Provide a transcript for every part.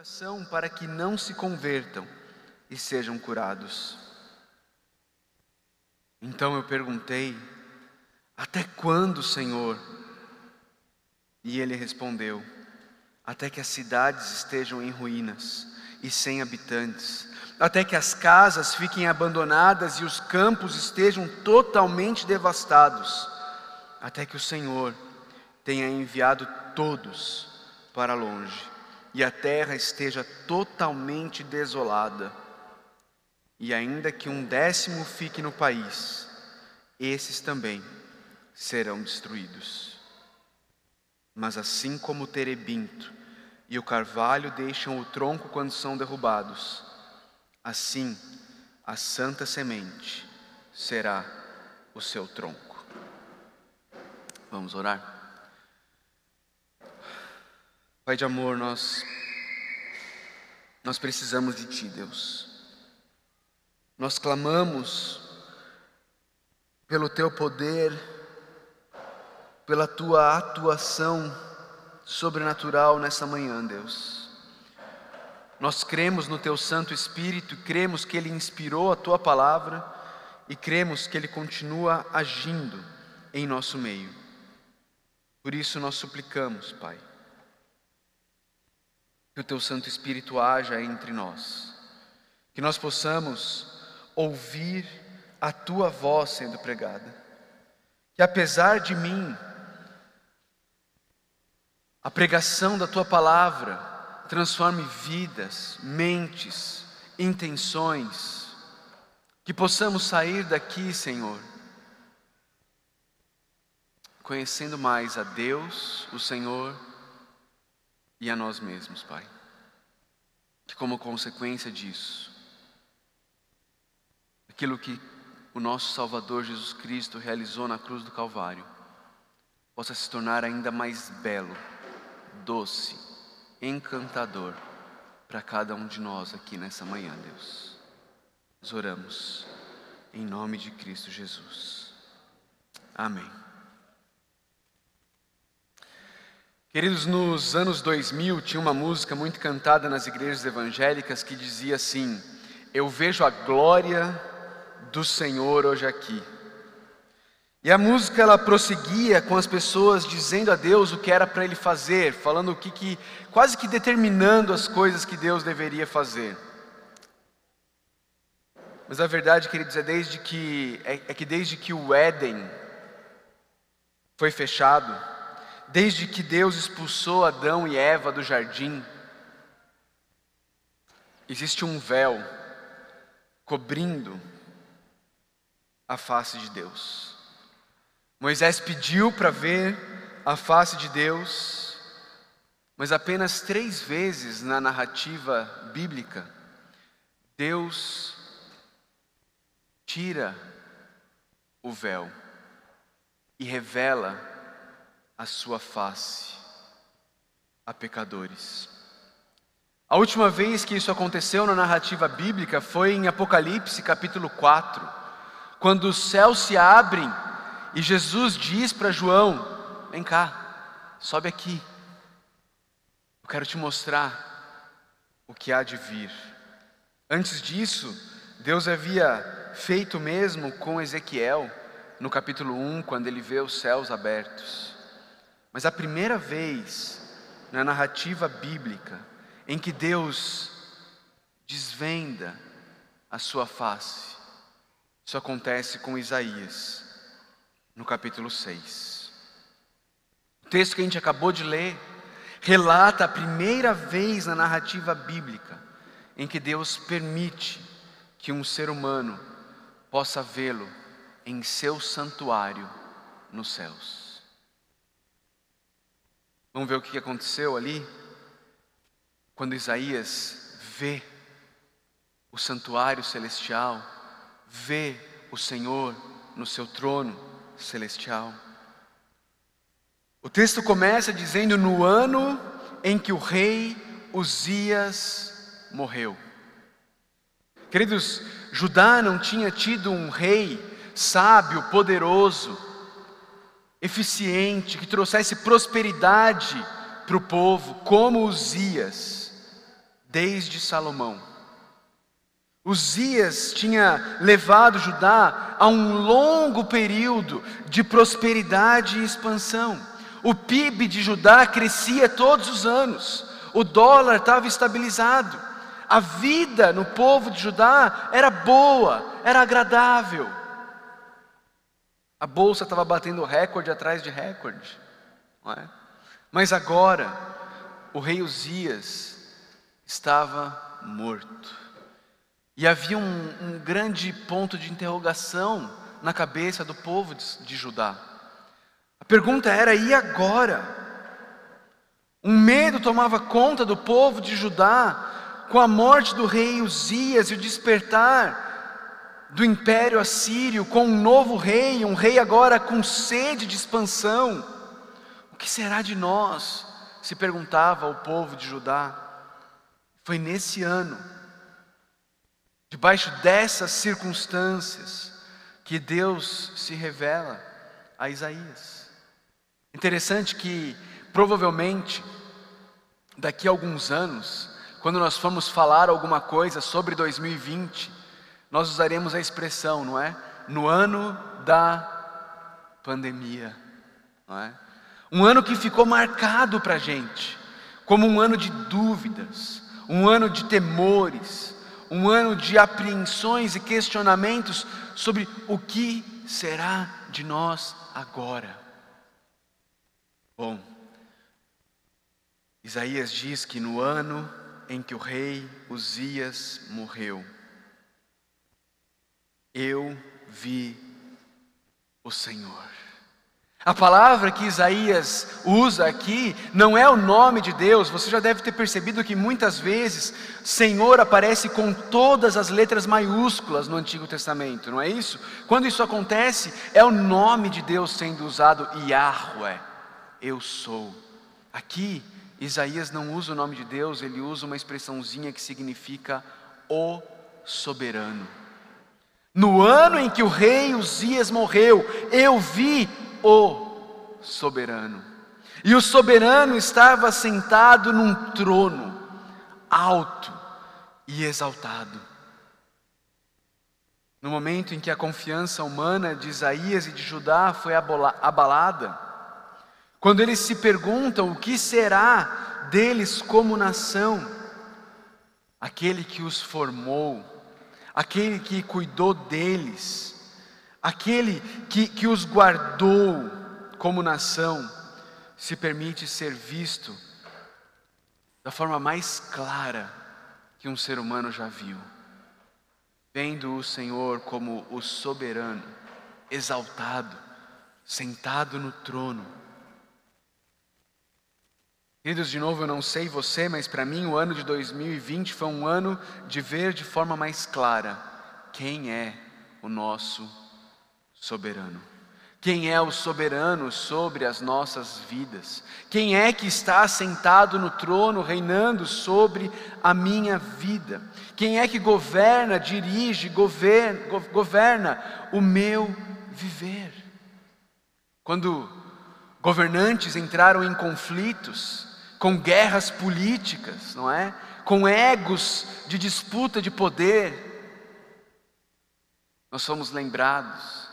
coração para que não se convertam e sejam curados. Então eu perguntei: Até quando, Senhor? E ele respondeu: Até que as cidades estejam em ruínas e sem habitantes, até que as casas fiquem abandonadas e os campos estejam totalmente devastados, até que o Senhor tenha enviado todos para longe e a terra esteja totalmente desolada, e ainda que um décimo fique no país, esses também serão destruídos. Mas assim como o terebinto e o carvalho deixam o tronco quando são derrubados, assim a santa semente será o seu tronco. Vamos orar? Pai de amor, nós nós precisamos de ti, Deus. Nós clamamos pelo teu poder, pela tua atuação sobrenatural nessa manhã, Deus. Nós cremos no teu Santo Espírito, cremos que ele inspirou a tua palavra e cremos que ele continua agindo em nosso meio. Por isso nós suplicamos, Pai, que o teu Santo Espírito haja entre nós, que nós possamos ouvir a tua voz sendo pregada, que apesar de mim, a pregação da tua palavra transforme vidas, mentes, intenções, que possamos sair daqui, Senhor, conhecendo mais a Deus, o Senhor, e a nós mesmos, Pai. Que, como consequência disso, aquilo que o nosso Salvador Jesus Cristo realizou na cruz do Calvário, possa se tornar ainda mais belo, doce, encantador para cada um de nós aqui nessa manhã, Deus. Nós oramos em nome de Cristo Jesus. Amém. Queridos, nos anos 2000 tinha uma música muito cantada nas igrejas evangélicas que dizia assim: Eu vejo a glória do Senhor hoje aqui. E a música ela prosseguia com as pessoas dizendo a Deus o que era para ele fazer, falando o que, que quase que determinando as coisas que Deus deveria fazer. Mas a verdade, queridos, é desde que é, é que desde que o Éden foi fechado, desde que Deus expulsou Adão e Eva do jardim, existe um véu cobrindo a face de Deus. Moisés pediu para ver a face de Deus, mas apenas três vezes na narrativa bíblica, Deus tira o véu e revela a sua face a pecadores. A última vez que isso aconteceu na narrativa bíblica foi em Apocalipse capítulo 4, quando os céus se abrem e Jesus diz para João: Vem cá, sobe aqui, eu quero te mostrar o que há de vir. Antes disso, Deus havia feito mesmo com Ezequiel, no capítulo 1, quando ele vê os céus abertos. Mas a primeira vez na narrativa bíblica em que Deus desvenda a sua face, isso acontece com Isaías, no capítulo 6. O texto que a gente acabou de ler relata a primeira vez na narrativa bíblica em que Deus permite que um ser humano possa vê-lo em seu santuário nos céus. Vamos ver o que aconteceu ali? Quando Isaías vê o santuário celestial, vê o Senhor no seu trono celestial. O texto começa dizendo: no ano em que o rei Uzias morreu. Queridos, Judá não tinha tido um rei sábio, poderoso, eficiente, que trouxesse prosperidade para o povo, como Uzias. desde Salomão. Uzias tinha levado Judá a um longo período de prosperidade e expansão. O PIB de Judá crescia todos os anos, o dólar estava estabilizado, a vida no povo de Judá era boa, era agradável. A bolsa estava batendo recorde atrás de recorde, é? Mas agora, o rei Uzias estava morto. E havia um, um grande ponto de interrogação na cabeça do povo de, de Judá. A pergunta era: e agora? Um medo tomava conta do povo de Judá com a morte do rei Uzias e o despertar do império assírio com um novo rei, um rei agora com sede de expansão. O que será de nós? se perguntava o povo de Judá. Foi nesse ano Debaixo dessas circunstâncias que Deus se revela a Isaías. Interessante que provavelmente daqui a alguns anos, quando nós formos falar alguma coisa sobre 2020, nós usaremos a expressão, não é? No ano da pandemia, não é? Um ano que ficou marcado para a gente, como um ano de dúvidas, um ano de temores, um ano de apreensões e questionamentos sobre o que será de nós agora. Bom, Isaías diz que no ano em que o rei Uzias morreu, eu vi o Senhor. A palavra que Isaías usa aqui não é o nome de Deus, você já deve ter percebido que muitas vezes Senhor aparece com todas as letras maiúsculas no Antigo Testamento, não é isso? Quando isso acontece, é o nome de Deus sendo usado, Yahweh, eu sou. Aqui, Isaías não usa o nome de Deus, ele usa uma expressãozinha que significa o soberano. No ano em que o rei Uzias morreu, eu vi o soberano. E o soberano estava sentado num trono alto e exaltado. No momento em que a confiança humana de Isaías e de Judá foi abalada, quando eles se perguntam o que será deles como nação, aquele que os formou, aquele que cuidou deles, aquele que, que os guardou como nação, se permite ser visto da forma mais clara que um ser humano já viu, vendo o Senhor como o soberano, exaltado, sentado no trono. Queridos, de novo, eu não sei você, mas para mim o ano de 2020 foi um ano de ver de forma mais clara quem é o nosso soberano. Quem é o soberano sobre as nossas vidas? Quem é que está sentado no trono, reinando sobre a minha vida? Quem é que governa, dirige, governa, governa o meu viver? Quando governantes entraram em conflitos, com guerras políticas, não é? Com egos de disputa de poder, nós somos lembrados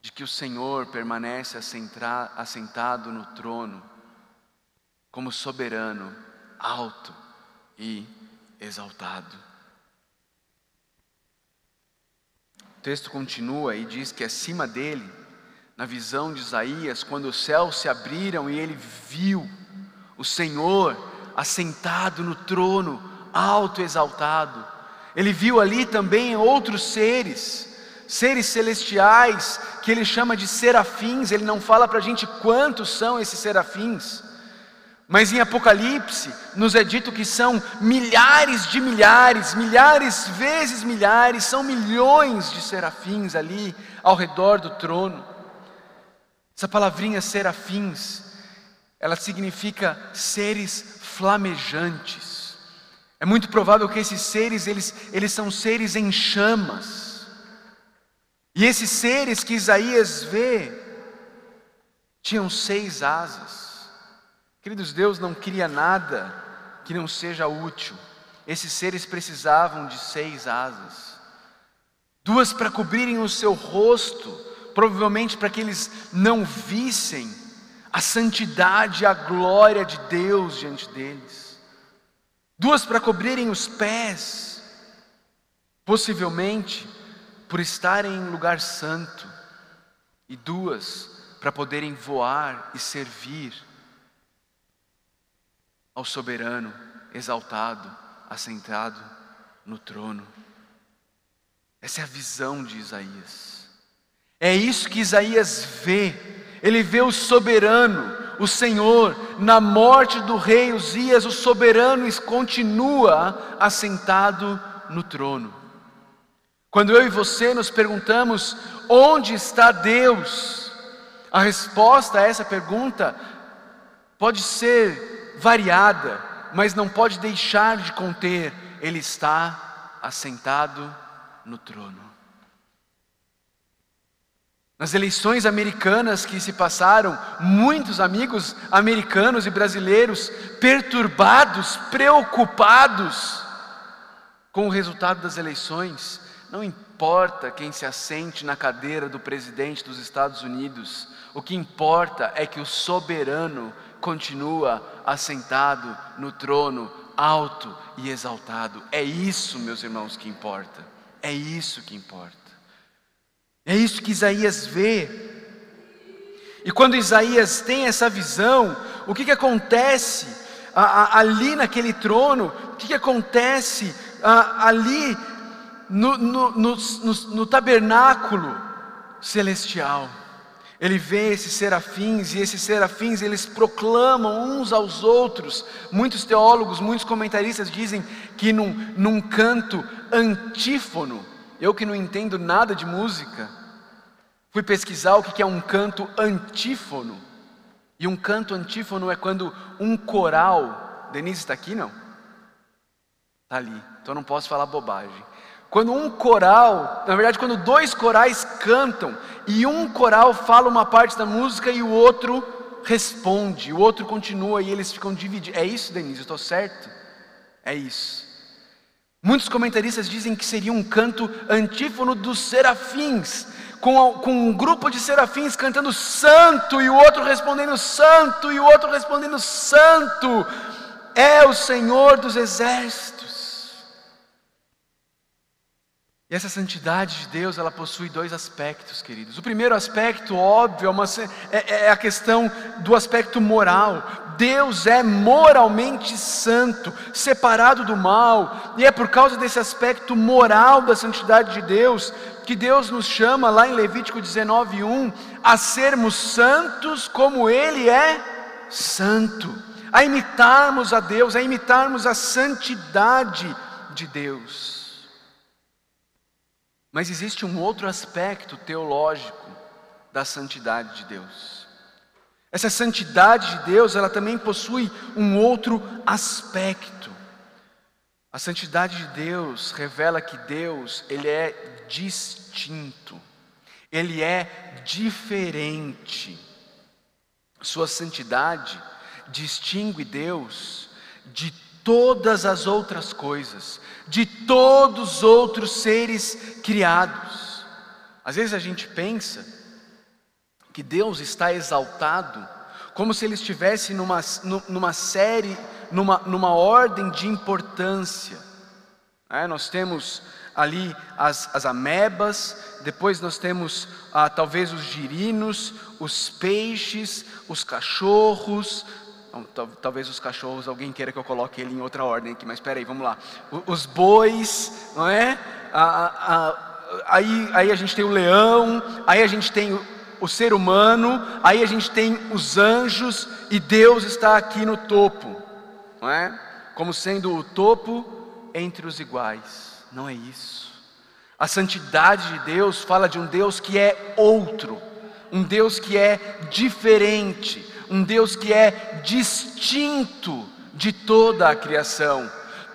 de que o Senhor permanece assentado no trono, como soberano, alto e exaltado. O texto continua e diz que acima dele, na visão de Isaías, quando os céus se abriram e ele viu o Senhor assentado no trono, alto exaltado, ele viu ali também outros seres, seres celestiais, que ele chama de serafins, ele não fala para a gente quantos são esses serafins, mas em Apocalipse nos é dito que são milhares de milhares, milhares vezes milhares, são milhões de serafins ali ao redor do trono. Essa palavrinha serafins, ela significa seres flamejantes. É muito provável que esses seres, eles, eles são seres em chamas. E esses seres que Isaías vê tinham seis asas. Queridos, Deus não cria nada que não seja útil. Esses seres precisavam de seis asas, duas para cobrirem o seu rosto, provavelmente para que eles não vissem a santidade e a glória de Deus diante deles, duas para cobrirem os pés, possivelmente por estarem em lugar santo, e duas para poderem voar e servir ao soberano, exaltado, assentado no trono. Essa é a visão de Isaías. É isso que Isaías vê. Ele vê o soberano, o Senhor, na morte do rei Uzias, o soberano continua assentado no trono. Quando eu e você nos perguntamos onde está Deus, a resposta a essa pergunta pode ser variada, mas não pode deixar de conter: Ele está assentado no trono. Nas eleições americanas que se passaram, muitos amigos americanos e brasileiros perturbados, preocupados com o resultado das eleições, não importa quem se assente na cadeira do presidente dos Estados Unidos, o que importa é que o soberano continua assentado no trono, alto e exaltado. É isso, meus irmãos, que importa. É isso que importa. É isso que Isaías vê. E quando Isaías tem essa visão, o que, que acontece ali naquele trono? O que, que acontece ali no, no, no, no, tabernáculo celestial. Ele vê esses serafins e esses serafins eles proclamam uns aos outros. Muitos teólogos, muitos comentaristas dizem que num, num canto antífono. Eu que não entendo nada de música, fui pesquisar o que é um canto antífono. E um canto antífono é quando um coral. Denise está aqui não? Está ali, então não posso falar bobagem. Quando um coral, na verdade, quando dois corais cantam e um coral fala uma parte da música e o outro responde, o outro continua e eles ficam divididos. É isso, Denise? Eu estou certo? É isso. Muitos comentaristas dizem que seria um canto antífono dos serafins, com, com um grupo de serafins cantando santo e o outro respondendo santo e o outro respondendo santo. É o Senhor dos exércitos. E essa santidade de Deus, ela possui dois aspectos, queridos. O primeiro aspecto, óbvio, é, uma, é, é a questão do aspecto moral. Deus é moralmente santo, separado do mal, e é por causa desse aspecto moral da santidade de Deus que Deus nos chama lá em Levítico 19:1 a sermos santos como ele é santo, a imitarmos a Deus, a imitarmos a santidade de Deus. Mas existe um outro aspecto teológico da santidade de Deus. Essa santidade de Deus, ela também possui um outro aspecto. A santidade de Deus revela que Deus, ele é distinto. Ele é diferente. Sua santidade distingue Deus de todas as outras coisas, de todos os outros seres criados. Às vezes a gente pensa que Deus está exaltado, como se ele estivesse numa, numa série, numa, numa ordem de importância. É, nós temos ali as, as amebas, depois nós temos ah, talvez os girinos, os peixes, os cachorros, talvez os cachorros, alguém queira que eu coloque ele em outra ordem aqui, mas espera aí, vamos lá. Os bois, não é? Aí, aí a gente tem o leão, aí a gente tem o, o ser humano, aí a gente tem os anjos e Deus está aqui no topo, não é? Como sendo o topo entre os iguais. Não é isso. A santidade de Deus fala de um Deus que é outro, um Deus que é diferente, um Deus que é distinto de toda a criação.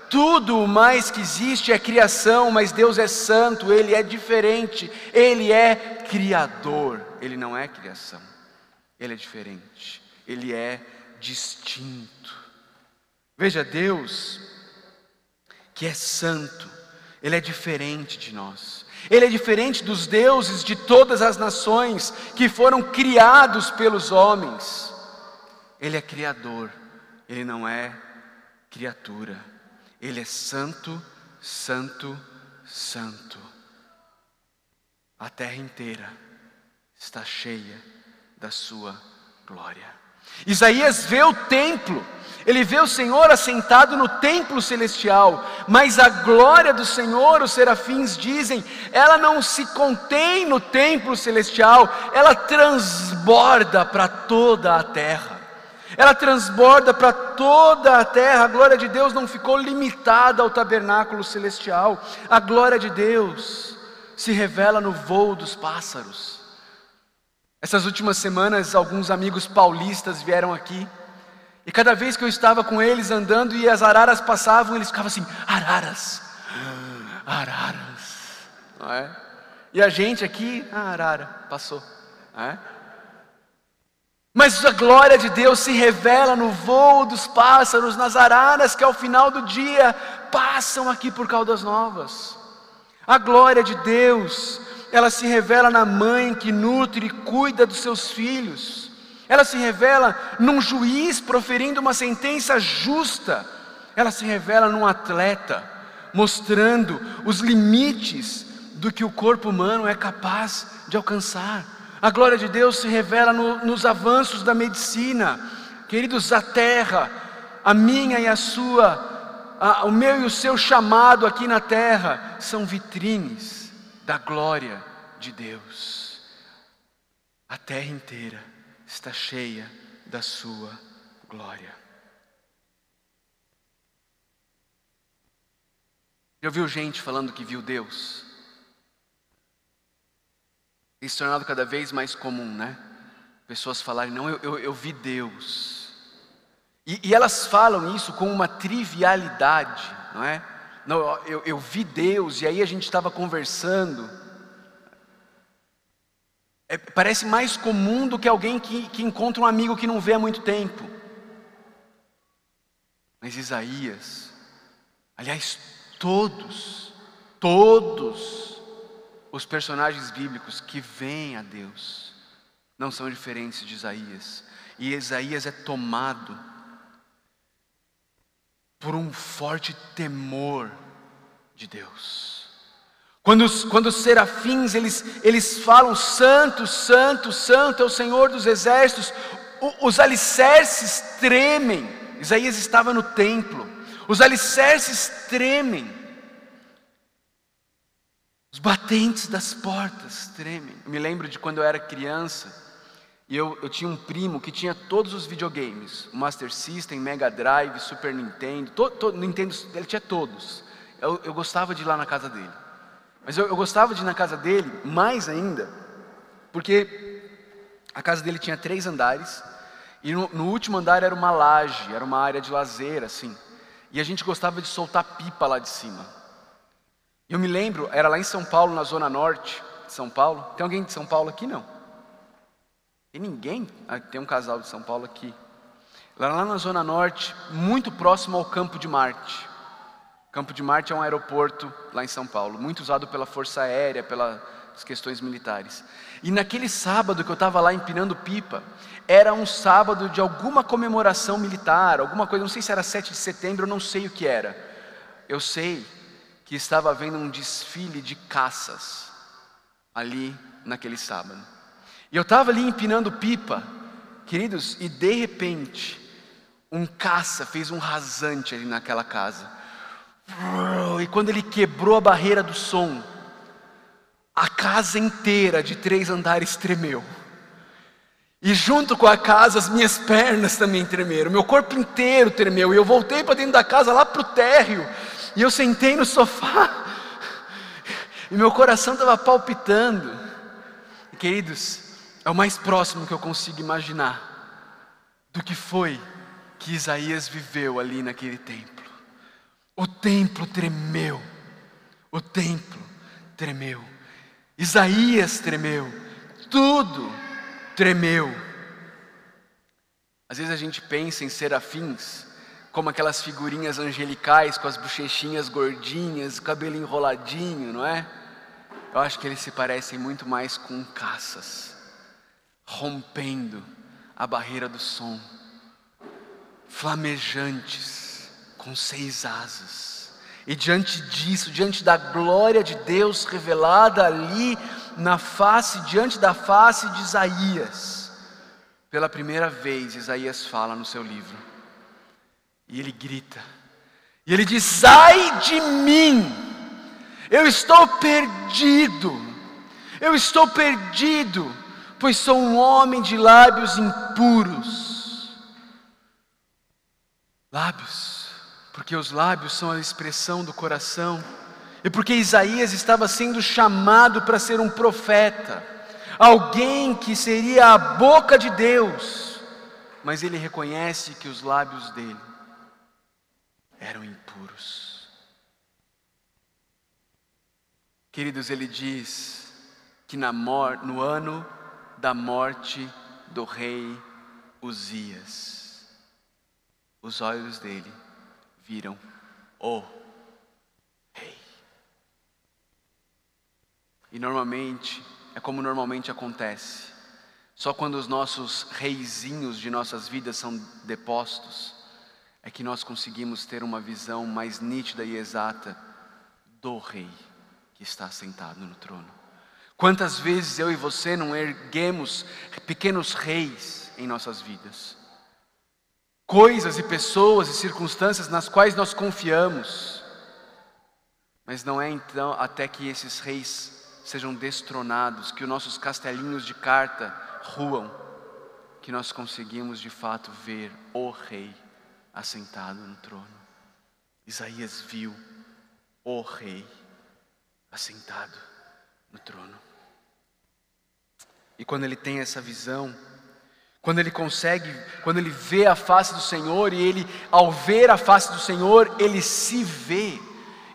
Tudo o mais que existe é criação, mas Deus é santo, Ele é diferente, Ele é criador, Ele não é criação, Ele é diferente, Ele é distinto. Veja, Deus, que é santo, Ele é diferente de nós. Ele é diferente dos deuses de todas as nações que foram criados pelos homens. Ele é criador, ele não é criatura. Ele é santo, santo, santo. A terra inteira está cheia da sua glória. Isaías vê o templo, ele vê o Senhor assentado no templo celestial, mas a glória do Senhor, os serafins dizem, ela não se contém no templo celestial, ela transborda para toda a terra. Ela transborda para toda a terra. A glória de Deus não ficou limitada ao tabernáculo celestial. A glória de Deus se revela no voo dos pássaros. Essas últimas semanas, alguns amigos paulistas vieram aqui. E cada vez que eu estava com eles andando e as araras passavam, eles ficavam assim: araras, araras, não é? E a gente aqui, ah, arara, passou, não é? Mas a glória de Deus se revela no voo dos pássaros, nas araras que ao final do dia passam aqui por Caldas Novas. A glória de Deus ela se revela na mãe que nutre e cuida dos seus filhos. Ela se revela num juiz proferindo uma sentença justa. Ela se revela num atleta, mostrando os limites do que o corpo humano é capaz de alcançar. A glória de Deus se revela no, nos avanços da medicina. Queridos, a terra, a minha e a sua, a, o meu e o seu chamado aqui na terra, são vitrines da glória de Deus. A terra inteira está cheia da Sua glória. Já ouviu gente falando que viu Deus? Tem se tornado cada vez mais comum, né? Pessoas falarem, não, eu, eu, eu vi Deus. E, e, elas falam isso com uma trivialidade, não é? Não, eu, eu vi Deus e aí a gente estava conversando. É, parece mais comum do que alguém que, que encontra um amigo que não vê há muito tempo. Mas Isaías, aliás, todos, todos os personagens bíblicos que veem a Deus, não são diferentes de Isaías. E Isaías é tomado por um forte temor de Deus. Quando os, quando os serafins eles, eles falam santo, santo, santo é o Senhor dos exércitos, o, os alicerces tremem. Isaías estava no templo, os alicerces tremem, os batentes das portas tremem. Eu me lembro de quando eu era criança, e eu, eu tinha um primo que tinha todos os videogames: Master System, Mega Drive, Super Nintendo, to, to, Nintendo, ele tinha todos. Eu, eu, gostava de ir lá na casa dele. Mas eu, eu gostava de ir na casa dele mais ainda, porque a casa dele tinha três andares, e no, no último andar era uma laje, era uma área de lazer, assim. E a gente gostava de soltar pipa lá de cima. Eu me lembro, era lá em São Paulo, na zona norte de São Paulo. Tem alguém de São Paulo aqui? Não. Tem ninguém? Ah, tem um casal de São Paulo aqui. Lá na Zona Norte, muito próximo ao Campo de Marte. Campo de Marte é um aeroporto lá em São Paulo, muito usado pela Força Aérea, pelas questões militares. E naquele sábado que eu estava lá empinando pipa, era um sábado de alguma comemoração militar, alguma coisa, não sei se era 7 de setembro, eu não sei o que era. Eu sei que estava havendo um desfile de caças ali naquele sábado. E eu estava ali empinando pipa, queridos, e de repente, um caça fez um rasante ali naquela casa. E quando ele quebrou a barreira do som, a casa inteira de três andares tremeu. E junto com a casa, as minhas pernas também tremeram, meu corpo inteiro tremeu. E eu voltei para dentro da casa, lá para o térreo, e eu sentei no sofá, e meu coração estava palpitando. Queridos, é o mais próximo que eu consigo imaginar do que foi que Isaías viveu ali naquele templo. O templo tremeu, o templo tremeu, Isaías tremeu, tudo tremeu. Às vezes a gente pensa em serafins como aquelas figurinhas angelicais com as bochechinhas gordinhas, cabelo enroladinho, não é? Eu acho que eles se parecem muito mais com caças, rompendo a barreira do som, flamejantes, com seis asas. E diante disso, diante da glória de Deus revelada ali na face, diante da face de Isaías, pela primeira vez Isaías fala no seu livro, e ele grita, e ele diz: Ai de mim, eu estou perdido, eu estou perdido, pois sou um homem de lábios impuros. Lábios, porque os lábios são a expressão do coração, e porque Isaías estava sendo chamado para ser um profeta, alguém que seria a boca de Deus, mas ele reconhece que os lábios dele eram impuros. Queridos, ele diz que no ano da morte do rei Uzias, os olhos dele viram o rei. E normalmente, é como normalmente acontece, só quando os nossos reizinhos de nossas vidas são depostos, é que nós conseguimos ter uma visão mais nítida e exata do Rei que está sentado no trono. Quantas vezes eu e você não erguemos pequenos reis em nossas vidas? Coisas e pessoas e circunstâncias nas quais nós confiamos, mas não é então até que esses reis sejam destronados, que os nossos castelinhos de carta ruam, que nós conseguimos de fato ver o Rei assentado no trono. Isaías viu o Rei assentado no trono. E quando ele tem essa visão, quando ele consegue, quando ele vê a face do Senhor e ele, ao ver a face do Senhor, ele se vê,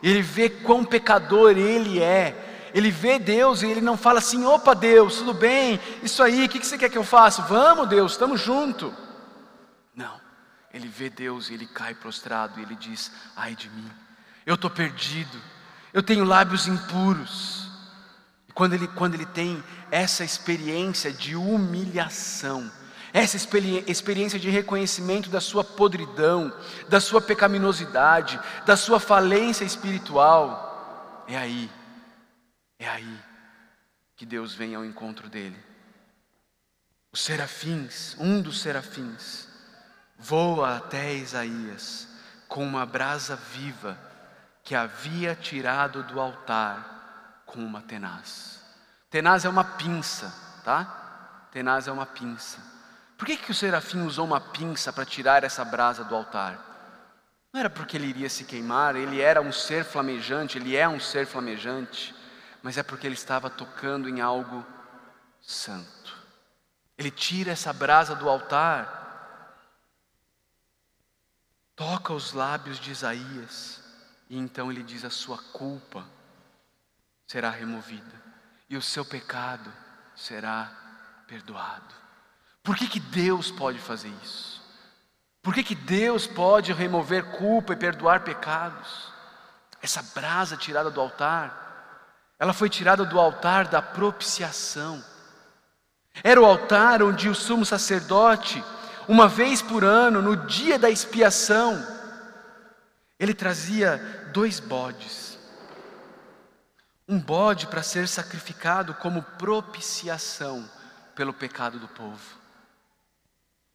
ele vê quão pecador ele é. Ele vê Deus e ele não fala assim: opa, Deus, tudo bem, isso aí, o que você quer que eu faça? Vamos, Deus, estamos juntos. Ele vê Deus e ele cai prostrado e ele diz: Ai de mim, eu estou perdido, eu tenho lábios impuros. E quando ele, quando ele tem essa experiência de humilhação, essa experiência de reconhecimento da sua podridão, da sua pecaminosidade, da sua falência espiritual, é aí, é aí que Deus vem ao encontro dele. Os serafins, um dos serafins, voa até Isaías com uma brasa viva que havia tirado do altar com uma tenaz. Tenaz é uma pinça, tá? Tenaz é uma pinça. Por que, que o serafim usou uma pinça para tirar essa brasa do altar? Não era porque ele iria se queimar, ele era um ser flamejante, ele é um ser flamejante, mas é porque ele estava tocando em algo santo. Ele tira essa brasa do altar toca os lábios de Isaías, e então ele diz: a sua culpa será removida, e o seu pecado será perdoado. Por que, que Deus pode fazer isso? Por que, que Deus pode remover culpa e perdoar pecados? Essa brasa tirada do altar, ela foi tirada do altar da propiciação. Era o altar onde o sumo sacerdote uma vez por ano, no dia da expiação, ele trazia dois bodes. Um bode para ser sacrificado como propiciação pelo pecado do povo.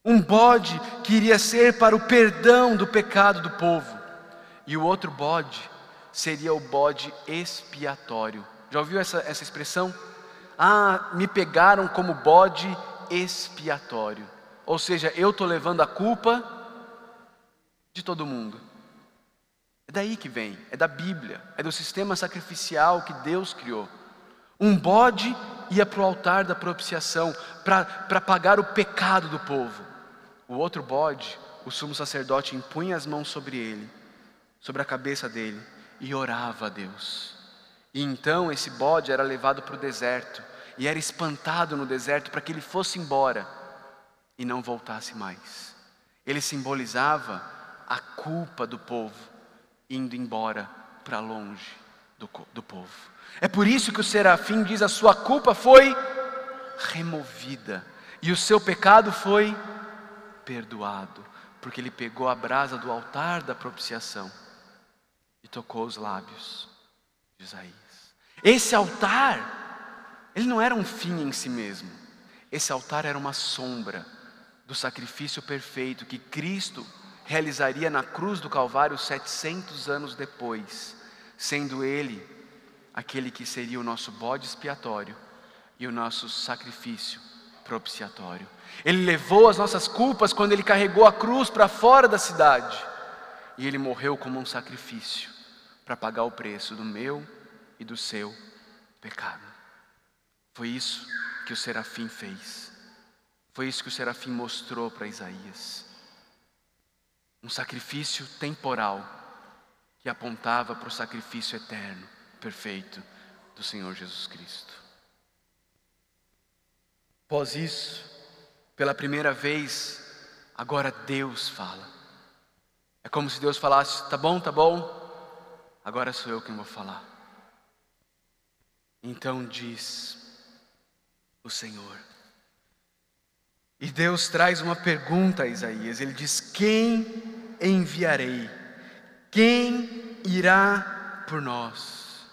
Um bode que iria ser para o perdão do pecado do povo. E o outro bode seria o bode expiatório. Já ouviu essa, essa expressão? Ah, me pegaram como bode expiatório. Ou seja, eu estou levando a culpa de todo mundo. É daí que vem, é da Bíblia, é do sistema sacrificial que Deus criou. Um bode ia para o altar da propiciação para pagar o pecado do povo. O outro bode, o sumo sacerdote impunha as mãos sobre ele, sobre a cabeça dele, e orava a Deus. E então esse bode era levado para o deserto e era espantado no deserto para que ele fosse embora e não voltasse mais. Ele simbolizava a culpa do povo indo embora para longe do, do povo. É por isso que o serafim diz: a sua culpa foi removida e o seu pecado foi perdoado, porque ele pegou a brasa do altar da propiciação e tocou os lábios de Isaías. Esse altar, ele não era um fim em si mesmo, esse altar era uma sombra do sacrifício perfeito que Cristo realizaria na cruz do Calvário 700 anos depois, sendo Ele aquele que seria o nosso bode expiatório e o nosso sacrifício propiciatório. Ele levou as nossas culpas quando ele carregou a cruz para fora da cidade. E ele morreu como um sacrifício para pagar o preço do meu e do seu pecado. Foi isso que o serafim fez. Foi isso que o serafim mostrou para Isaías. Um sacrifício temporal que apontava para o sacrifício eterno, perfeito do Senhor Jesus Cristo. Após isso, pela primeira vez, agora Deus fala. É como se Deus falasse: tá bom, tá bom, agora sou eu quem vou falar. Então diz o Senhor. E Deus traz uma pergunta a Isaías: Ele diz: Quem enviarei? Quem irá por nós?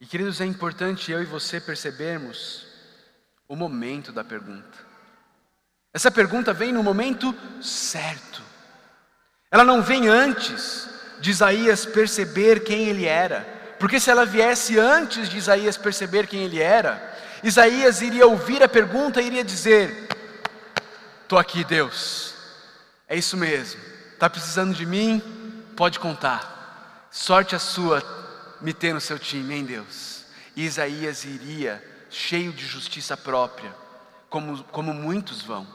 E queridos, é importante eu e você percebermos o momento da pergunta. Essa pergunta vem no momento certo. Ela não vem antes de Isaías perceber quem ele era. Porque se ela viesse antes de Isaías perceber quem ele era, Isaías iria ouvir a pergunta e iria dizer: Estou aqui, Deus. É isso mesmo. Está precisando de mim? Pode contar. Sorte a sua me ter no seu time, hein, Deus? E Isaías iria cheio de justiça própria, como, como muitos vão,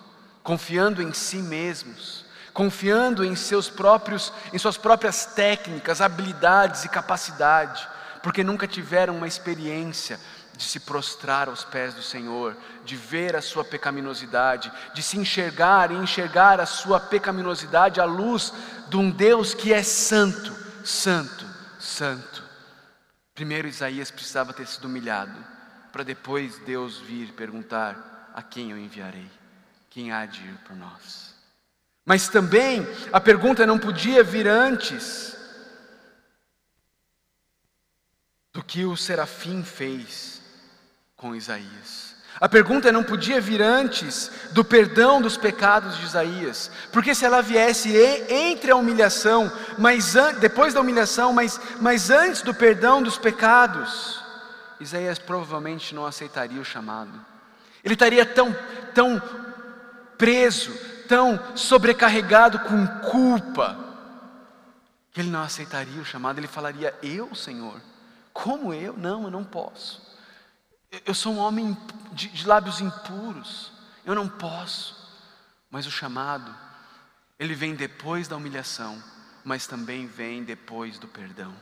confiando em si mesmos, confiando em seus próprios, em suas próprias técnicas, habilidades e capacidade, porque nunca tiveram uma experiência de se prostrar aos pés do Senhor, de ver a sua pecaminosidade, de se enxergar e enxergar a sua pecaminosidade à luz de um Deus que é santo, santo, santo. Primeiro Isaías precisava ter sido humilhado para depois Deus vir perguntar: a quem eu enviarei? Quem há de ir por nós? Mas também a pergunta não podia vir antes do que o serafim fez com Isaías. A pergunta não podia vir antes do perdão dos pecados de Isaías, porque se ela viesse entre a humilhação, mas depois da humilhação, mas, mas antes do perdão dos pecados, Isaías provavelmente não aceitaria o chamado. Ele estaria tão, tão preso, tão sobrecarregado com culpa, que ele não aceitaria o chamado. Ele falaria: Eu, Senhor, como eu? Não, eu não posso. Eu sou um homem de, de lábios impuros, eu não posso. Mas o chamado, ele vem depois da humilhação, mas também vem depois do perdão.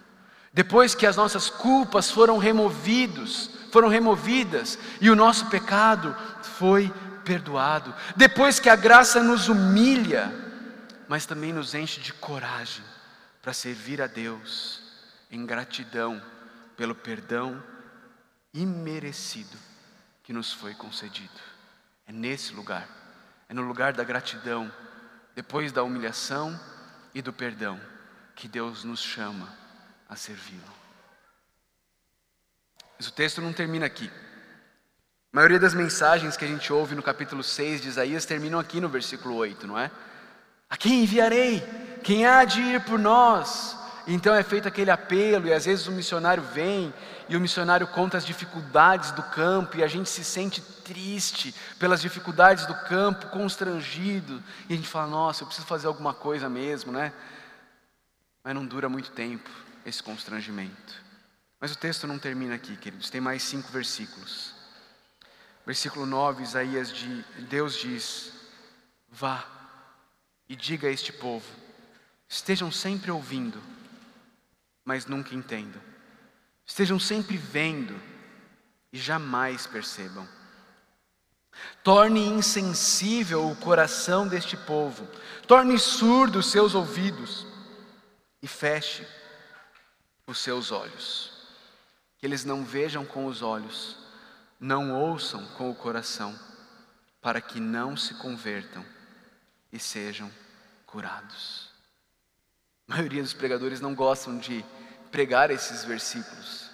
Depois que as nossas culpas foram removidos, foram removidas e o nosso pecado foi perdoado. Depois que a graça nos humilha, mas também nos enche de coragem para servir a Deus em gratidão pelo perdão imerecido que nos foi concedido. É nesse lugar, é no lugar da gratidão, depois da humilhação e do perdão, que Deus nos chama a servi-lo. Mas o texto não termina aqui. A maioria das mensagens que a gente ouve no capítulo 6 de Isaías terminam aqui no versículo 8, não é? A quem enviarei? Quem há de ir por nós? Então é feito aquele apelo, e às vezes o missionário vem, e o missionário conta as dificuldades do campo, e a gente se sente triste pelas dificuldades do campo, constrangido, e a gente fala: nossa, eu preciso fazer alguma coisa mesmo, né? Mas não dura muito tempo esse constrangimento. Mas o texto não termina aqui, queridos, tem mais cinco versículos. Versículo 9, Isaías de Deus diz: Vá e diga a este povo: estejam sempre ouvindo, mas nunca entendam. Estejam sempre vendo e jamais percebam. Torne insensível o coração deste povo, torne surdo os seus ouvidos e feche os seus olhos. Que eles não vejam com os olhos, não ouçam com o coração, para que não se convertam e sejam curados. A maioria dos pregadores não gostam de pregar esses versículos.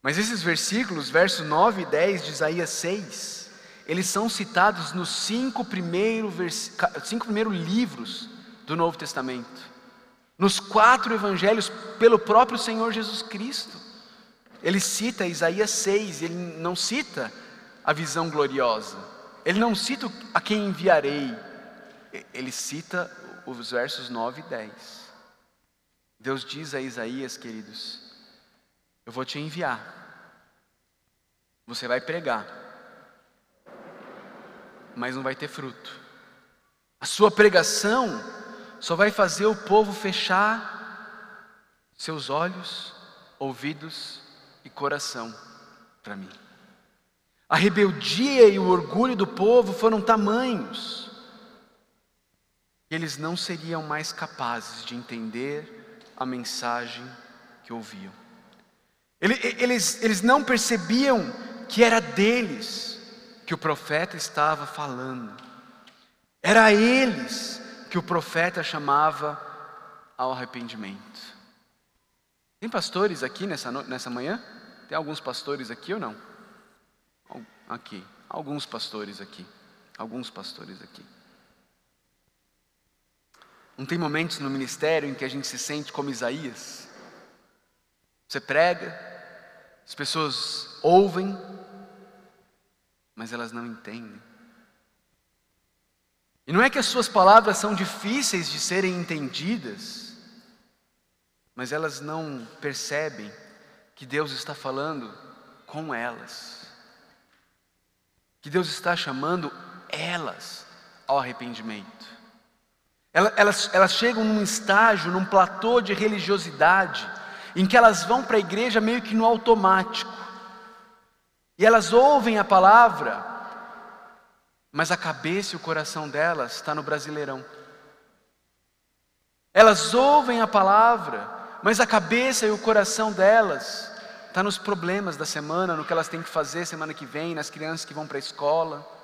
Mas esses versículos, verso 9 e 10 de Isaías 6, eles são citados nos cinco, primeiro cinco primeiros livros do Novo Testamento, nos quatro evangelhos pelo próprio Senhor Jesus Cristo. Ele cita Isaías 6, ele não cita a visão gloriosa, ele não cita a quem enviarei, ele cita os versos 9 e 10. Deus diz a Isaías, queridos, eu vou te enviar, você vai pregar, mas não vai ter fruto. A sua pregação só vai fazer o povo fechar seus olhos, ouvidos e coração para mim. A rebeldia e o orgulho do povo foram tamanhos eles não seriam mais capazes de entender a mensagem que ouviam. Eles, eles não percebiam que era deles que o profeta estava falando, era eles que o profeta chamava ao arrependimento. Tem pastores aqui nessa, nessa manhã? Tem alguns pastores aqui ou não? Aqui, alguns pastores aqui, alguns pastores aqui. Não tem momentos no ministério em que a gente se sente como Isaías? Você prega, as pessoas ouvem, mas elas não entendem. E não é que as suas palavras são difíceis de serem entendidas, mas elas não percebem que Deus está falando com elas, que Deus está chamando elas ao arrependimento. Elas, elas chegam num estágio, num platô de religiosidade, em que elas vão para a igreja meio que no automático. E elas ouvem a palavra, mas a cabeça e o coração delas está no brasileirão. Elas ouvem a palavra, mas a cabeça e o coração delas está nos problemas da semana, no que elas têm que fazer semana que vem, nas crianças que vão para a escola.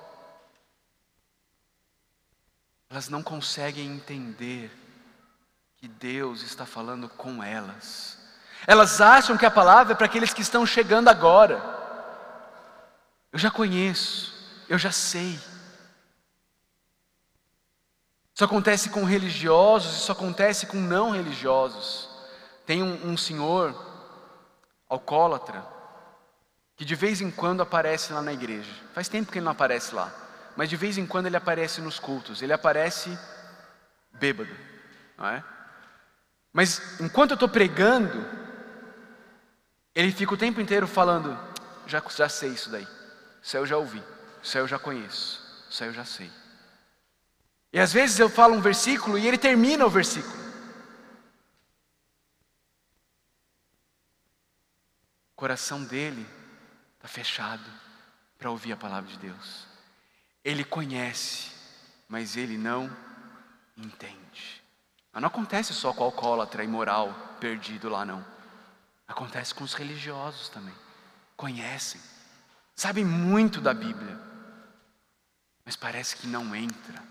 Elas não conseguem entender que Deus está falando com elas. Elas acham que a palavra é para aqueles que estão chegando agora. Eu já conheço, eu já sei. Isso acontece com religiosos, isso acontece com não religiosos. Tem um, um senhor, alcoólatra, que de vez em quando aparece lá na igreja. Faz tempo que ele não aparece lá mas de vez em quando ele aparece nos cultos, ele aparece bêbado, não é? Mas enquanto eu estou pregando, ele fica o tempo inteiro falando: já, já sei isso daí, isso aí eu já ouvi, isso aí eu já conheço, isso aí eu já sei. E às vezes eu falo um versículo e ele termina o versículo. O coração dele está fechado para ouvir a palavra de Deus. Ele conhece, mas ele não entende. Mas não acontece só com o alcoólatra imoral perdido lá, não. Acontece com os religiosos também. Conhecem, sabem muito da Bíblia, mas parece que não entra,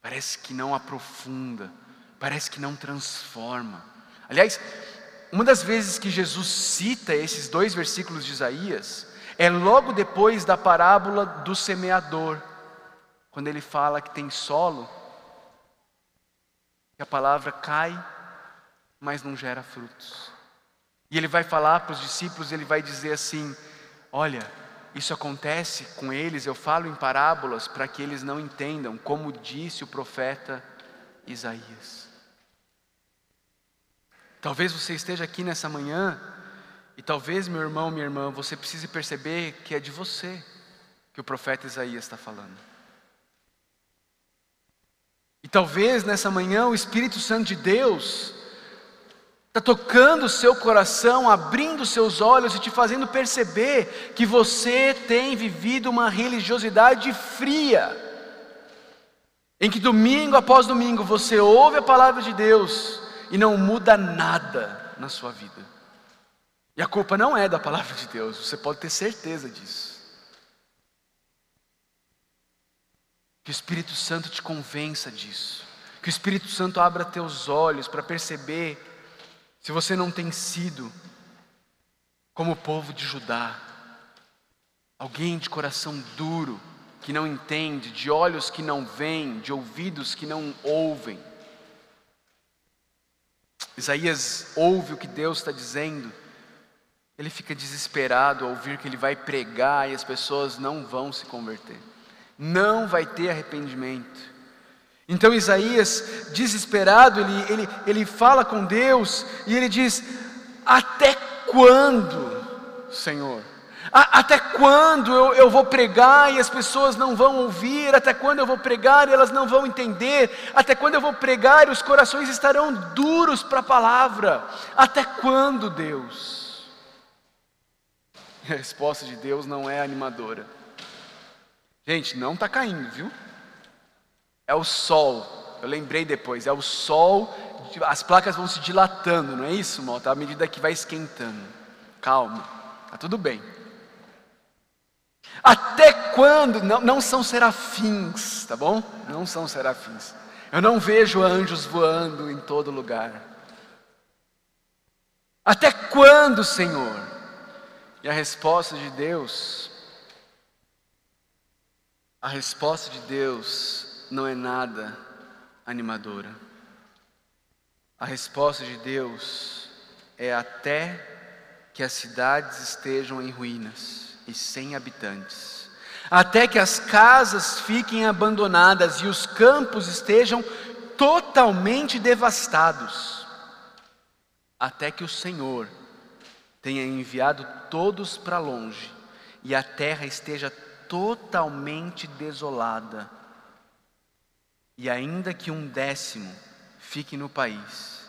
parece que não aprofunda, parece que não transforma. Aliás, uma das vezes que Jesus cita esses dois versículos de Isaías é logo depois da parábola do semeador quando ele fala que tem solo, que a palavra cai, mas não gera frutos. E ele vai falar para os discípulos, ele vai dizer assim: Olha, isso acontece com eles, eu falo em parábolas para que eles não entendam, como disse o profeta Isaías. Talvez você esteja aqui nessa manhã, e talvez, meu irmão, minha irmã, você precise perceber que é de você que o profeta Isaías está falando. E talvez nessa manhã o Espírito Santo de Deus está tocando o seu coração, abrindo seus olhos e te fazendo perceber que você tem vivido uma religiosidade fria, em que domingo após domingo você ouve a palavra de Deus e não muda nada na sua vida. E a culpa não é da palavra de Deus, você pode ter certeza disso. Que o Espírito Santo te convença disso. Que o Espírito Santo abra teus olhos para perceber se você não tem sido como o povo de Judá, alguém de coração duro, que não entende, de olhos que não veem, de ouvidos que não ouvem. Isaías ouve o que Deus está dizendo, ele fica desesperado ao ouvir que ele vai pregar e as pessoas não vão se converter, não vai ter arrependimento. Então Isaías, desesperado, ele, ele, ele fala com Deus e ele diz: Até quando, Senhor? A, até quando eu, eu vou pregar e as pessoas não vão ouvir? Até quando eu vou pregar e elas não vão entender? Até quando eu vou pregar e os corações estarão duros para a palavra? Até quando, Deus? A resposta de Deus não é animadora. Gente, não está caindo, viu? É o sol. Eu lembrei depois, é o sol, as placas vão se dilatando, não é isso, Mota? À medida que vai esquentando. Calma, tá tudo bem. Até quando? Não, não são serafins, tá bom? Não são serafins. Eu não vejo anjos voando em todo lugar. Até quando, Senhor? E a resposta de Deus, a resposta de Deus não é nada animadora. A resposta de Deus é até que as cidades estejam em ruínas e sem habitantes, até que as casas fiquem abandonadas e os campos estejam totalmente devastados, até que o Senhor tenha enviado todos para longe e a terra esteja totalmente desolada e ainda que um décimo fique no país,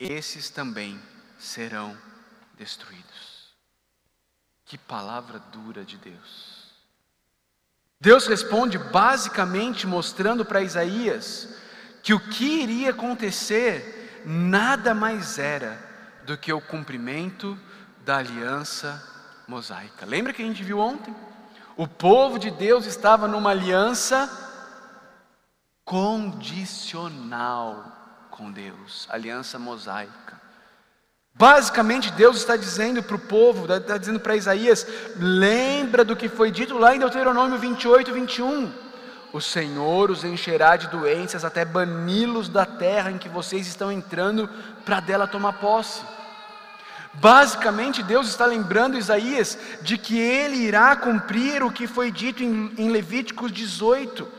esses também serão destruídos. Que palavra dura de Deus. Deus responde basicamente mostrando para Isaías que o que iria acontecer nada mais era do que o cumprimento da aliança mosaica. Lembra que a gente viu ontem? O povo de Deus estava numa aliança condicional com Deus, aliança mosaica. Basicamente, Deus está dizendo para o povo, está dizendo para Isaías: lembra do que foi dito lá em Deuteronômio 28, 21. O Senhor os encherá de doenças até bani-los da terra em que vocês estão entrando para dela tomar posse. Basicamente, Deus está lembrando Isaías de que ele irá cumprir o que foi dito em, em Levíticos 18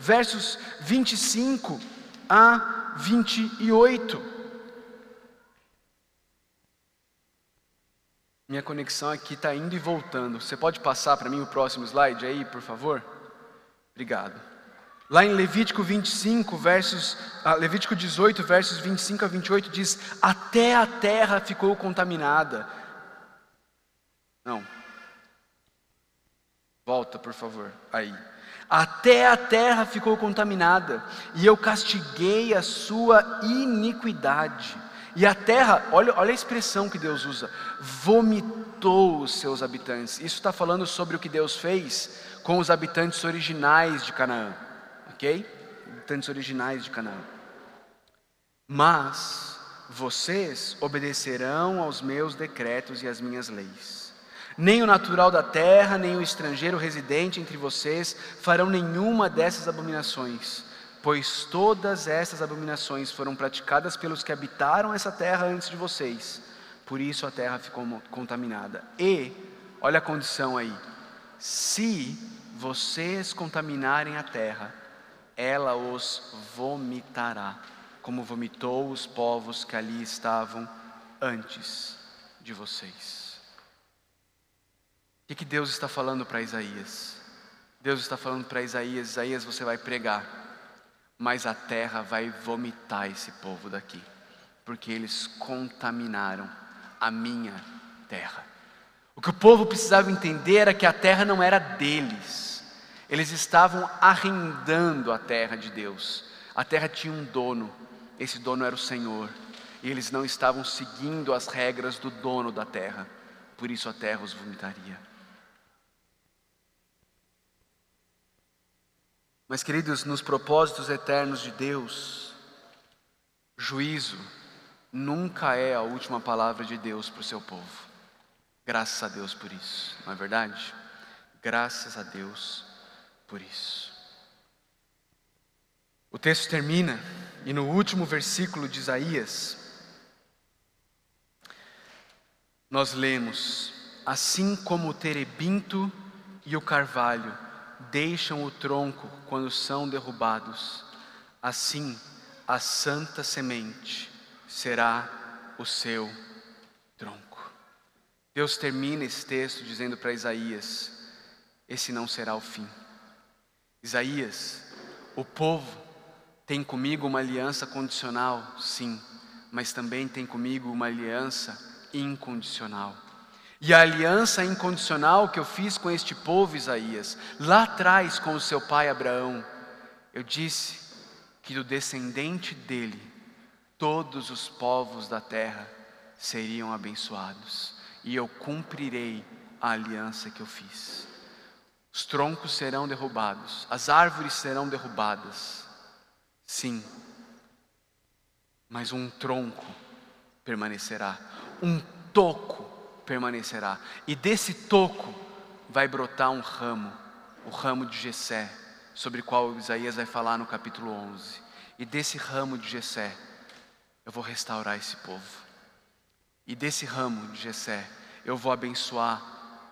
versos 25 a 28. Minha conexão aqui está indo e voltando. Você pode passar para mim o próximo slide aí, por favor? Obrigado. Lá em Levítico 25, versos, ah, Levítico 18, versos 25 a 28 diz: Até a terra ficou contaminada. Não. Volta, por favor. Aí até a terra ficou contaminada, e eu castiguei a sua iniquidade. E a terra, olha, olha a expressão que Deus usa, vomitou os seus habitantes. Isso está falando sobre o que Deus fez com os habitantes originais de Canaã, ok? Habitantes originais de Canaã. Mas vocês obedecerão aos meus decretos e às minhas leis. Nem o natural da terra, nem o estrangeiro residente entre vocês farão nenhuma dessas abominações, pois todas essas abominações foram praticadas pelos que habitaram essa terra antes de vocês. Por isso a terra ficou contaminada. E, olha a condição aí: se vocês contaminarem a terra, ela os vomitará, como vomitou os povos que ali estavam antes de vocês. O que Deus está falando para Isaías? Deus está falando para Isaías: Isaías, você vai pregar, mas a terra vai vomitar esse povo daqui, porque eles contaminaram a minha terra. O que o povo precisava entender era que a terra não era deles, eles estavam arrendando a terra de Deus. A terra tinha um dono, esse dono era o Senhor, e eles não estavam seguindo as regras do dono da terra, por isso a terra os vomitaria. Mas, queridos, nos propósitos eternos de Deus, juízo nunca é a última palavra de Deus para o seu povo. Graças a Deus por isso, não é verdade? Graças a Deus por isso. O texto termina, e no último versículo de Isaías, nós lemos: Assim como o terebinto e o carvalho deixam o tronco quando são derrubados, assim a santa semente será o seu tronco. Deus termina esse texto dizendo para Isaías: esse não será o fim. Isaías, o povo tem comigo uma aliança condicional, sim, mas também tem comigo uma aliança incondicional. E a aliança incondicional que eu fiz com este povo, Isaías, lá atrás com o seu pai Abraão, eu disse que do descendente dele, todos os povos da terra seriam abençoados, e eu cumprirei a aliança que eu fiz. Os troncos serão derrubados, as árvores serão derrubadas, sim, mas um tronco permanecerá, um toco permanecerá. E desse toco vai brotar um ramo, o ramo de Jessé, sobre o qual Isaías vai falar no capítulo 11. E desse ramo de Jessé, eu vou restaurar esse povo. E desse ramo de Jessé, eu vou abençoar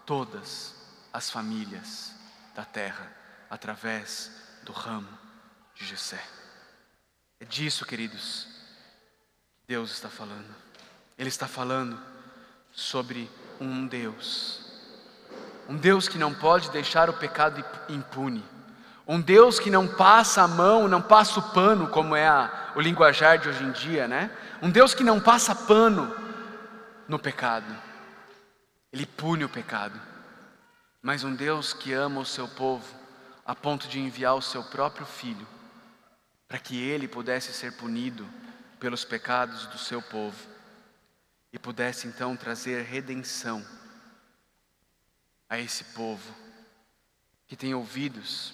todas as famílias da terra através do ramo de Jessé. É disso, queridos, que Deus está falando. Ele está falando sobre um Deus. Um Deus que não pode deixar o pecado impune. Um Deus que não passa a mão, não passa o pano, como é a, o linguajar de hoje em dia, né? Um Deus que não passa pano no pecado. Ele pune o pecado. Mas um Deus que ama o seu povo a ponto de enviar o seu próprio filho para que ele pudesse ser punido pelos pecados do seu povo e pudesse então trazer redenção a esse povo que tem ouvidos,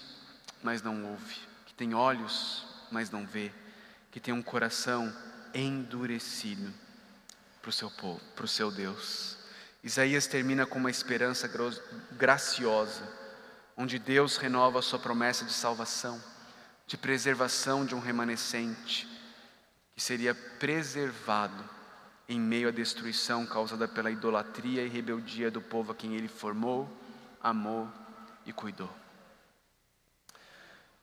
mas não ouve, que tem olhos, mas não vê, que tem um coração endurecido para o seu povo, para o seu Deus. Isaías termina com uma esperança graciosa, onde Deus renova a sua promessa de salvação, de preservação de um remanescente que seria preservado em meio à destruição causada pela idolatria e rebeldia do povo a quem ele formou, amou e cuidou.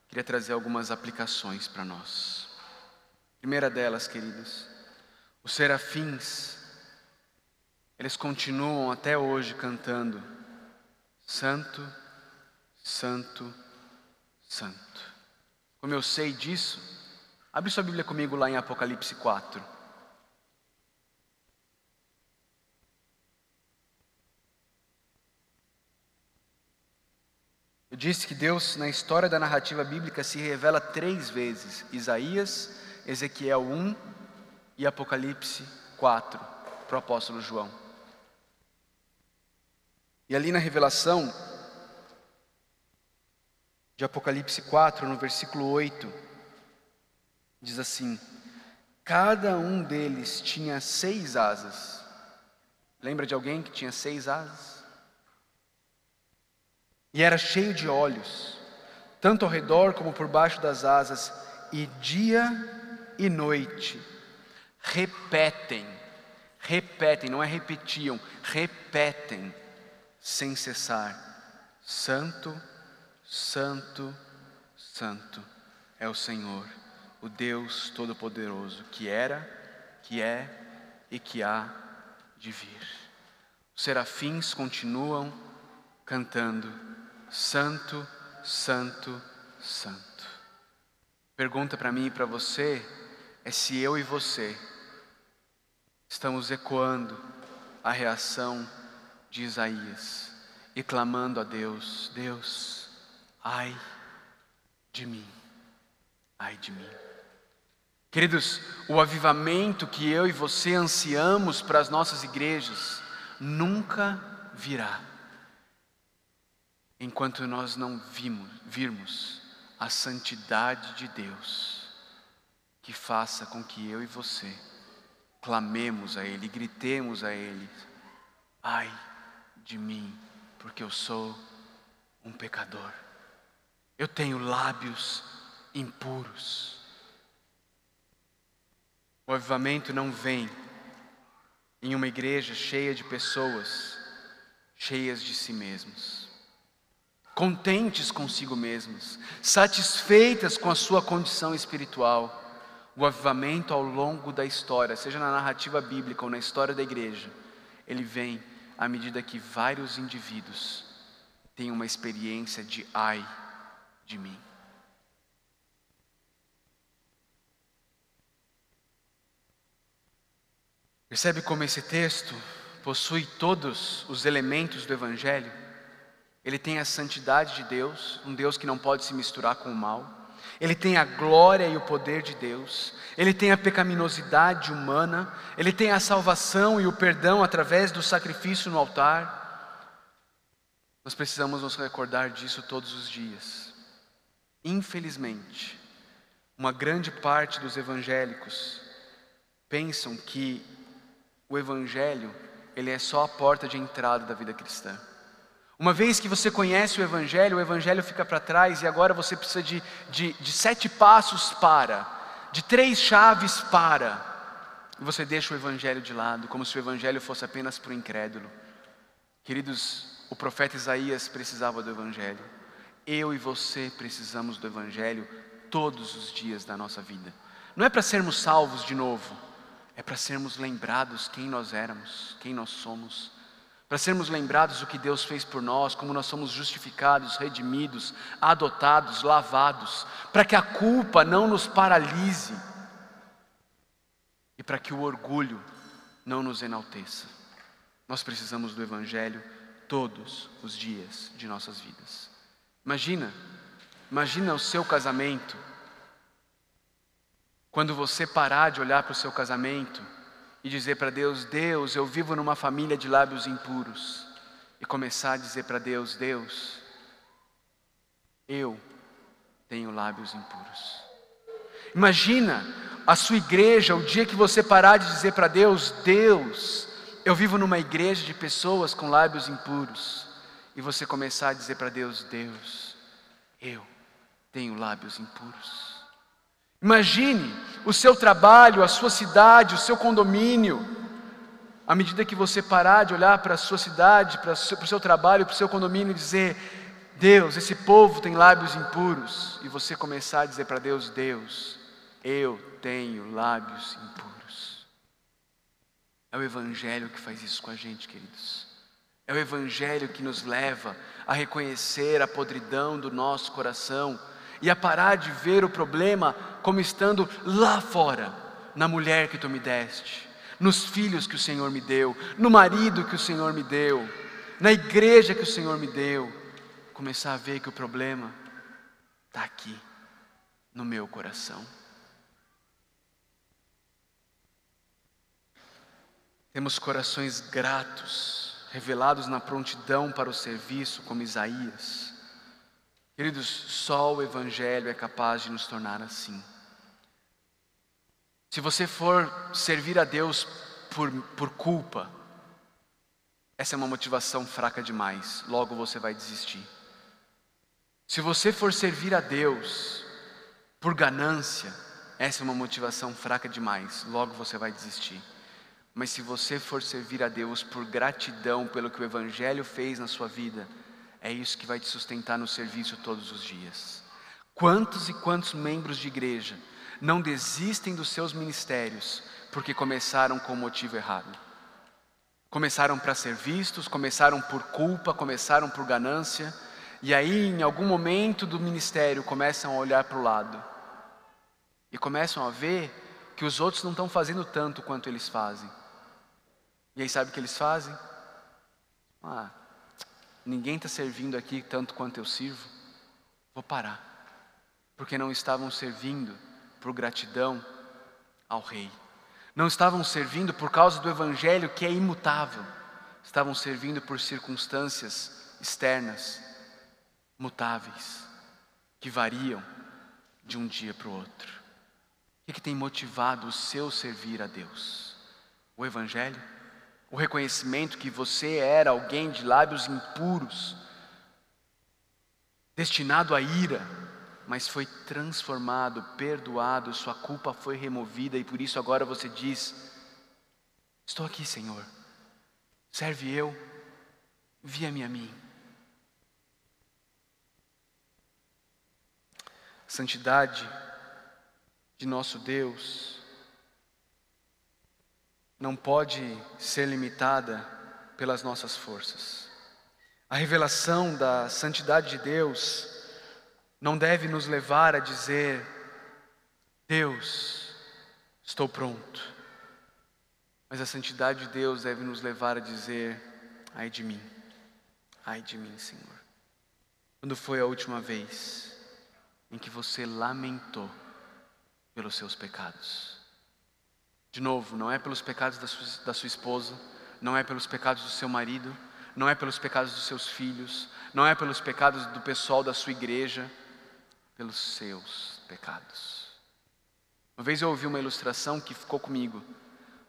Queria trazer algumas aplicações para nós. Primeira delas, queridos, os serafins, eles continuam até hoje cantando: Santo, Santo, Santo. Como eu sei disso, abre sua Bíblia comigo lá em Apocalipse 4. Eu disse que Deus, na história da narrativa bíblica, se revela três vezes: Isaías, Ezequiel 1 e Apocalipse 4, para o apóstolo João. E ali na revelação de Apocalipse 4, no versículo 8, diz assim: Cada um deles tinha seis asas. Lembra de alguém que tinha seis asas? E era cheio de olhos, tanto ao redor como por baixo das asas, e dia e noite repetem, repetem, não é repetiam, repetem sem cessar: Santo, Santo, Santo é o Senhor, o Deus Todo-Poderoso, que era, que é e que há de vir. Os serafins continuam cantando Santo, Santo, Santo. Pergunta para mim e para você é se eu e você estamos ecoando a reação de Isaías e clamando a Deus: Deus, ai de mim, ai de mim. Queridos, o avivamento que eu e você ansiamos para as nossas igrejas nunca virá enquanto nós não vimos, virmos a santidade de Deus, que faça com que eu e você clamemos a Ele, gritemos a Ele: ai de mim, porque eu sou um pecador, eu tenho lábios impuros. O avivamento não vem em uma igreja cheia de pessoas cheias de si mesmos, contentes consigo mesmos, satisfeitas com a sua condição espiritual. O avivamento ao longo da história, seja na narrativa bíblica ou na história da igreja, ele vem à medida que vários indivíduos têm uma experiência de ai de mim. Percebe como esse texto possui todos os elementos do Evangelho? Ele tem a santidade de Deus, um Deus que não pode se misturar com o mal. Ele tem a glória e o poder de Deus. Ele tem a pecaminosidade humana. Ele tem a salvação e o perdão através do sacrifício no altar. Nós precisamos nos recordar disso todos os dias. Infelizmente, uma grande parte dos evangélicos pensam que o evangelho, ele é só a porta de entrada da vida cristã. Uma vez que você conhece o evangelho, o evangelho fica para trás e agora você precisa de, de, de sete passos para, de três chaves para. E você deixa o evangelho de lado, como se o evangelho fosse apenas para o incrédulo. Queridos, o profeta Isaías precisava do evangelho. Eu e você precisamos do evangelho todos os dias da nossa vida. Não é para sermos salvos de novo é para sermos lembrados quem nós éramos, quem nós somos, para sermos lembrados o que Deus fez por nós, como nós somos justificados, redimidos, adotados, lavados, para que a culpa não nos paralise e para que o orgulho não nos enalteça. Nós precisamos do Evangelho todos os dias de nossas vidas. Imagina, imagina o seu casamento quando você parar de olhar para o seu casamento e dizer para Deus: Deus, eu vivo numa família de lábios impuros, e começar a dizer para Deus: Deus, eu tenho lábios impuros. Imagina a sua igreja, o dia que você parar de dizer para Deus: Deus, eu vivo numa igreja de pessoas com lábios impuros, e você começar a dizer para Deus: Deus, eu tenho lábios impuros. Imagine o seu trabalho, a sua cidade, o seu condomínio. À medida que você parar de olhar para a sua cidade, para o seu, trabalho, para o seu condomínio e dizer: Deus, esse povo tem lábios impuros. E você começar a dizer para Deus: Deus, eu tenho lábios impuros. É o Evangelho que faz isso com a gente, queridos. É o Evangelho que nos leva a reconhecer a podridão do nosso coração e a parar de ver o problema como estando lá fora, na mulher que tu me deste, nos filhos que o Senhor me deu, no marido que o Senhor me deu, na igreja que o Senhor me deu. Começar a ver que o problema está aqui, no meu coração. Temos corações gratos, revelados na prontidão para o serviço, como Isaías. Queridos, só o Evangelho é capaz de nos tornar assim. Se você for servir a Deus por, por culpa, essa é uma motivação fraca demais, logo você vai desistir. Se você for servir a Deus por ganância, essa é uma motivação fraca demais, logo você vai desistir. Mas se você for servir a Deus por gratidão pelo que o Evangelho fez na sua vida, é isso que vai te sustentar no serviço todos os dias. Quantos e quantos membros de igreja não desistem dos seus ministérios porque começaram com o motivo errado? Começaram para ser vistos, começaram por culpa, começaram por ganância, e aí em algum momento do ministério começam a olhar para o lado e começam a ver que os outros não estão fazendo tanto quanto eles fazem. E aí sabe o que eles fazem? Ah, ninguém está servindo aqui tanto quanto eu sirvo, vou parar. Porque não estavam servindo por gratidão ao Rei. Não estavam servindo por causa do Evangelho que é imutável. Estavam servindo por circunstâncias externas, mutáveis, que variam de um dia para o outro. O que, que tem motivado o seu servir a Deus? O Evangelho? O reconhecimento que você era alguém de lábios impuros, destinado à ira, mas foi transformado, perdoado, sua culpa foi removida e por isso agora você diz: Estou aqui, Senhor, serve eu, via-me a mim. Santidade de nosso Deus não pode ser limitada pelas nossas forças. A revelação da santidade de Deus não deve nos levar a dizer: Deus, estou pronto. Mas a santidade de Deus deve nos levar a dizer: ai de mim, ai de mim, Senhor. Quando foi a última vez em que você lamentou pelos seus pecados? De novo, não é pelos pecados da sua, da sua esposa, não é pelos pecados do seu marido, não é pelos pecados dos seus filhos, não é pelos pecados do pessoal da sua igreja, pelos seus pecados. Uma vez eu ouvi uma ilustração que ficou comigo.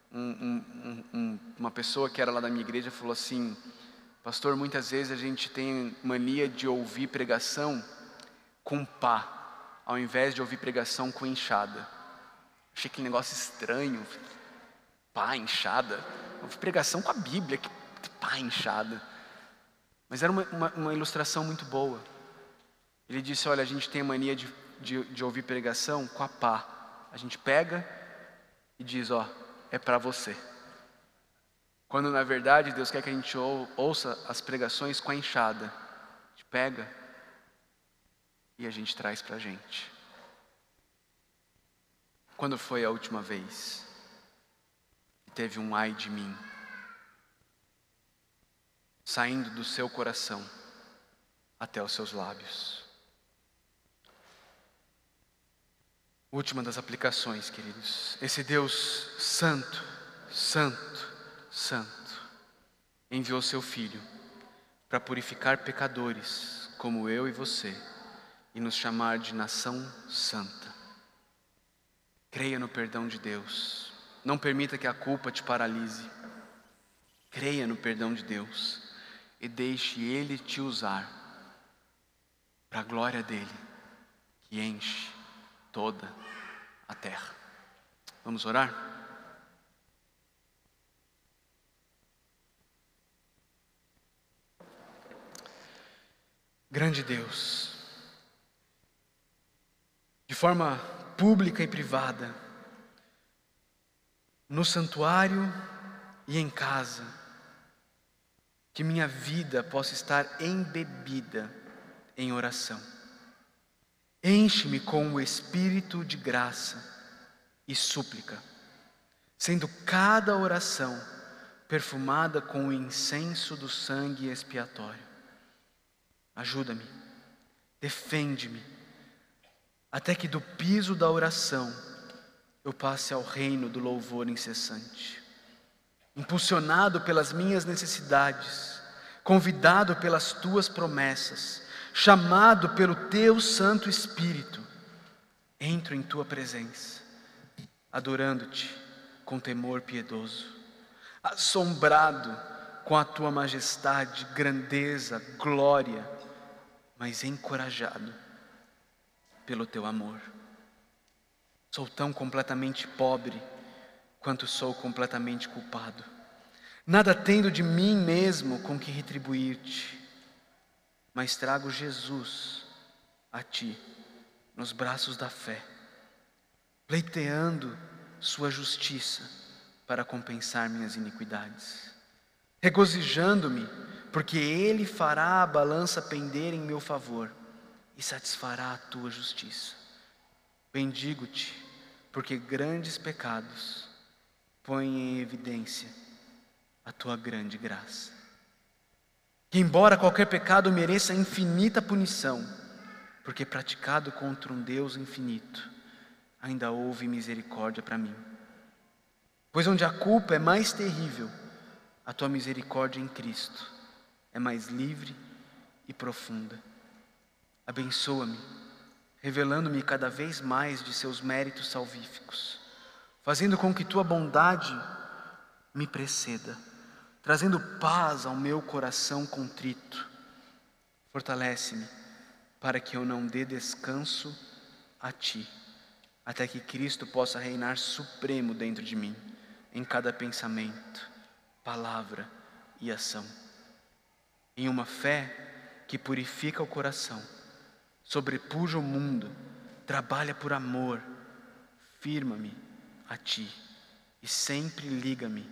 Um, um, um, uma pessoa que era lá da minha igreja falou assim: Pastor, muitas vezes a gente tem mania de ouvir pregação com pá, ao invés de ouvir pregação com enxada. Achei que negócio estranho. Pá, enxada. Ouvi pregação com a Bíblia, que pá, enxada. Mas era uma, uma, uma ilustração muito boa. Ele disse: Olha, a gente tem a mania de, de, de ouvir pregação com a pá. A gente pega e diz: Ó, é para você. Quando na verdade Deus quer que a gente ouça as pregações com a enxada. A gente pega e a gente traz para a gente. Quando foi a última vez que teve um ai de mim saindo do seu coração até os seus lábios? Última das aplicações, queridos. Esse Deus santo, santo, santo, enviou seu Filho para purificar pecadores como eu e você e nos chamar de nação santa. Creia no perdão de Deus. Não permita que a culpa te paralise. Creia no perdão de Deus e deixe Ele te usar para a glória dele, que enche toda a terra. Vamos orar? Grande Deus, de forma pública e privada, no santuário e em casa, que minha vida possa estar embebida em oração Enche-me com o espírito de graça e súplica, sendo cada oração perfumada com o incenso do sangue expiatório. Ajuda-me, defende-me, até que do piso da oração eu passe ao reino do louvor incessante. Impulsionado pelas minhas necessidades, convidado pelas tuas promessas, chamado pelo teu Santo Espírito, entro em tua presença, adorando-te com temor piedoso, assombrado com a tua majestade, grandeza, glória, mas encorajado pelo teu amor. Sou tão completamente pobre quanto sou completamente culpado. Nada tendo de mim mesmo com que retribuir-te mas trago Jesus a ti, nos braços da fé, pleiteando Sua justiça para compensar minhas iniquidades, regozijando-me, porque Ele fará a balança pender em meu favor e satisfará a tua justiça. Bendigo-te, porque grandes pecados põem em evidência a tua grande graça. Que, embora qualquer pecado mereça infinita punição, porque praticado contra um Deus infinito, ainda houve misericórdia para mim. Pois onde a culpa é mais terrível, a tua misericórdia em Cristo é mais livre e profunda. Abençoa-me, revelando-me cada vez mais de seus méritos salvíficos, fazendo com que tua bondade me preceda, trazendo paz ao meu coração contrito. Fortalece-me para que eu não dê descanso a ti, até que Cristo possa reinar supremo dentro de mim, em cada pensamento, palavra e ação. Em uma fé que purifica o coração, sobrepuja o mundo, trabalha por amor, firma-me a ti e sempre liga-me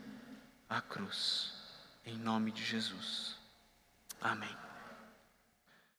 à cruz. Em nome de Jesus. Amém.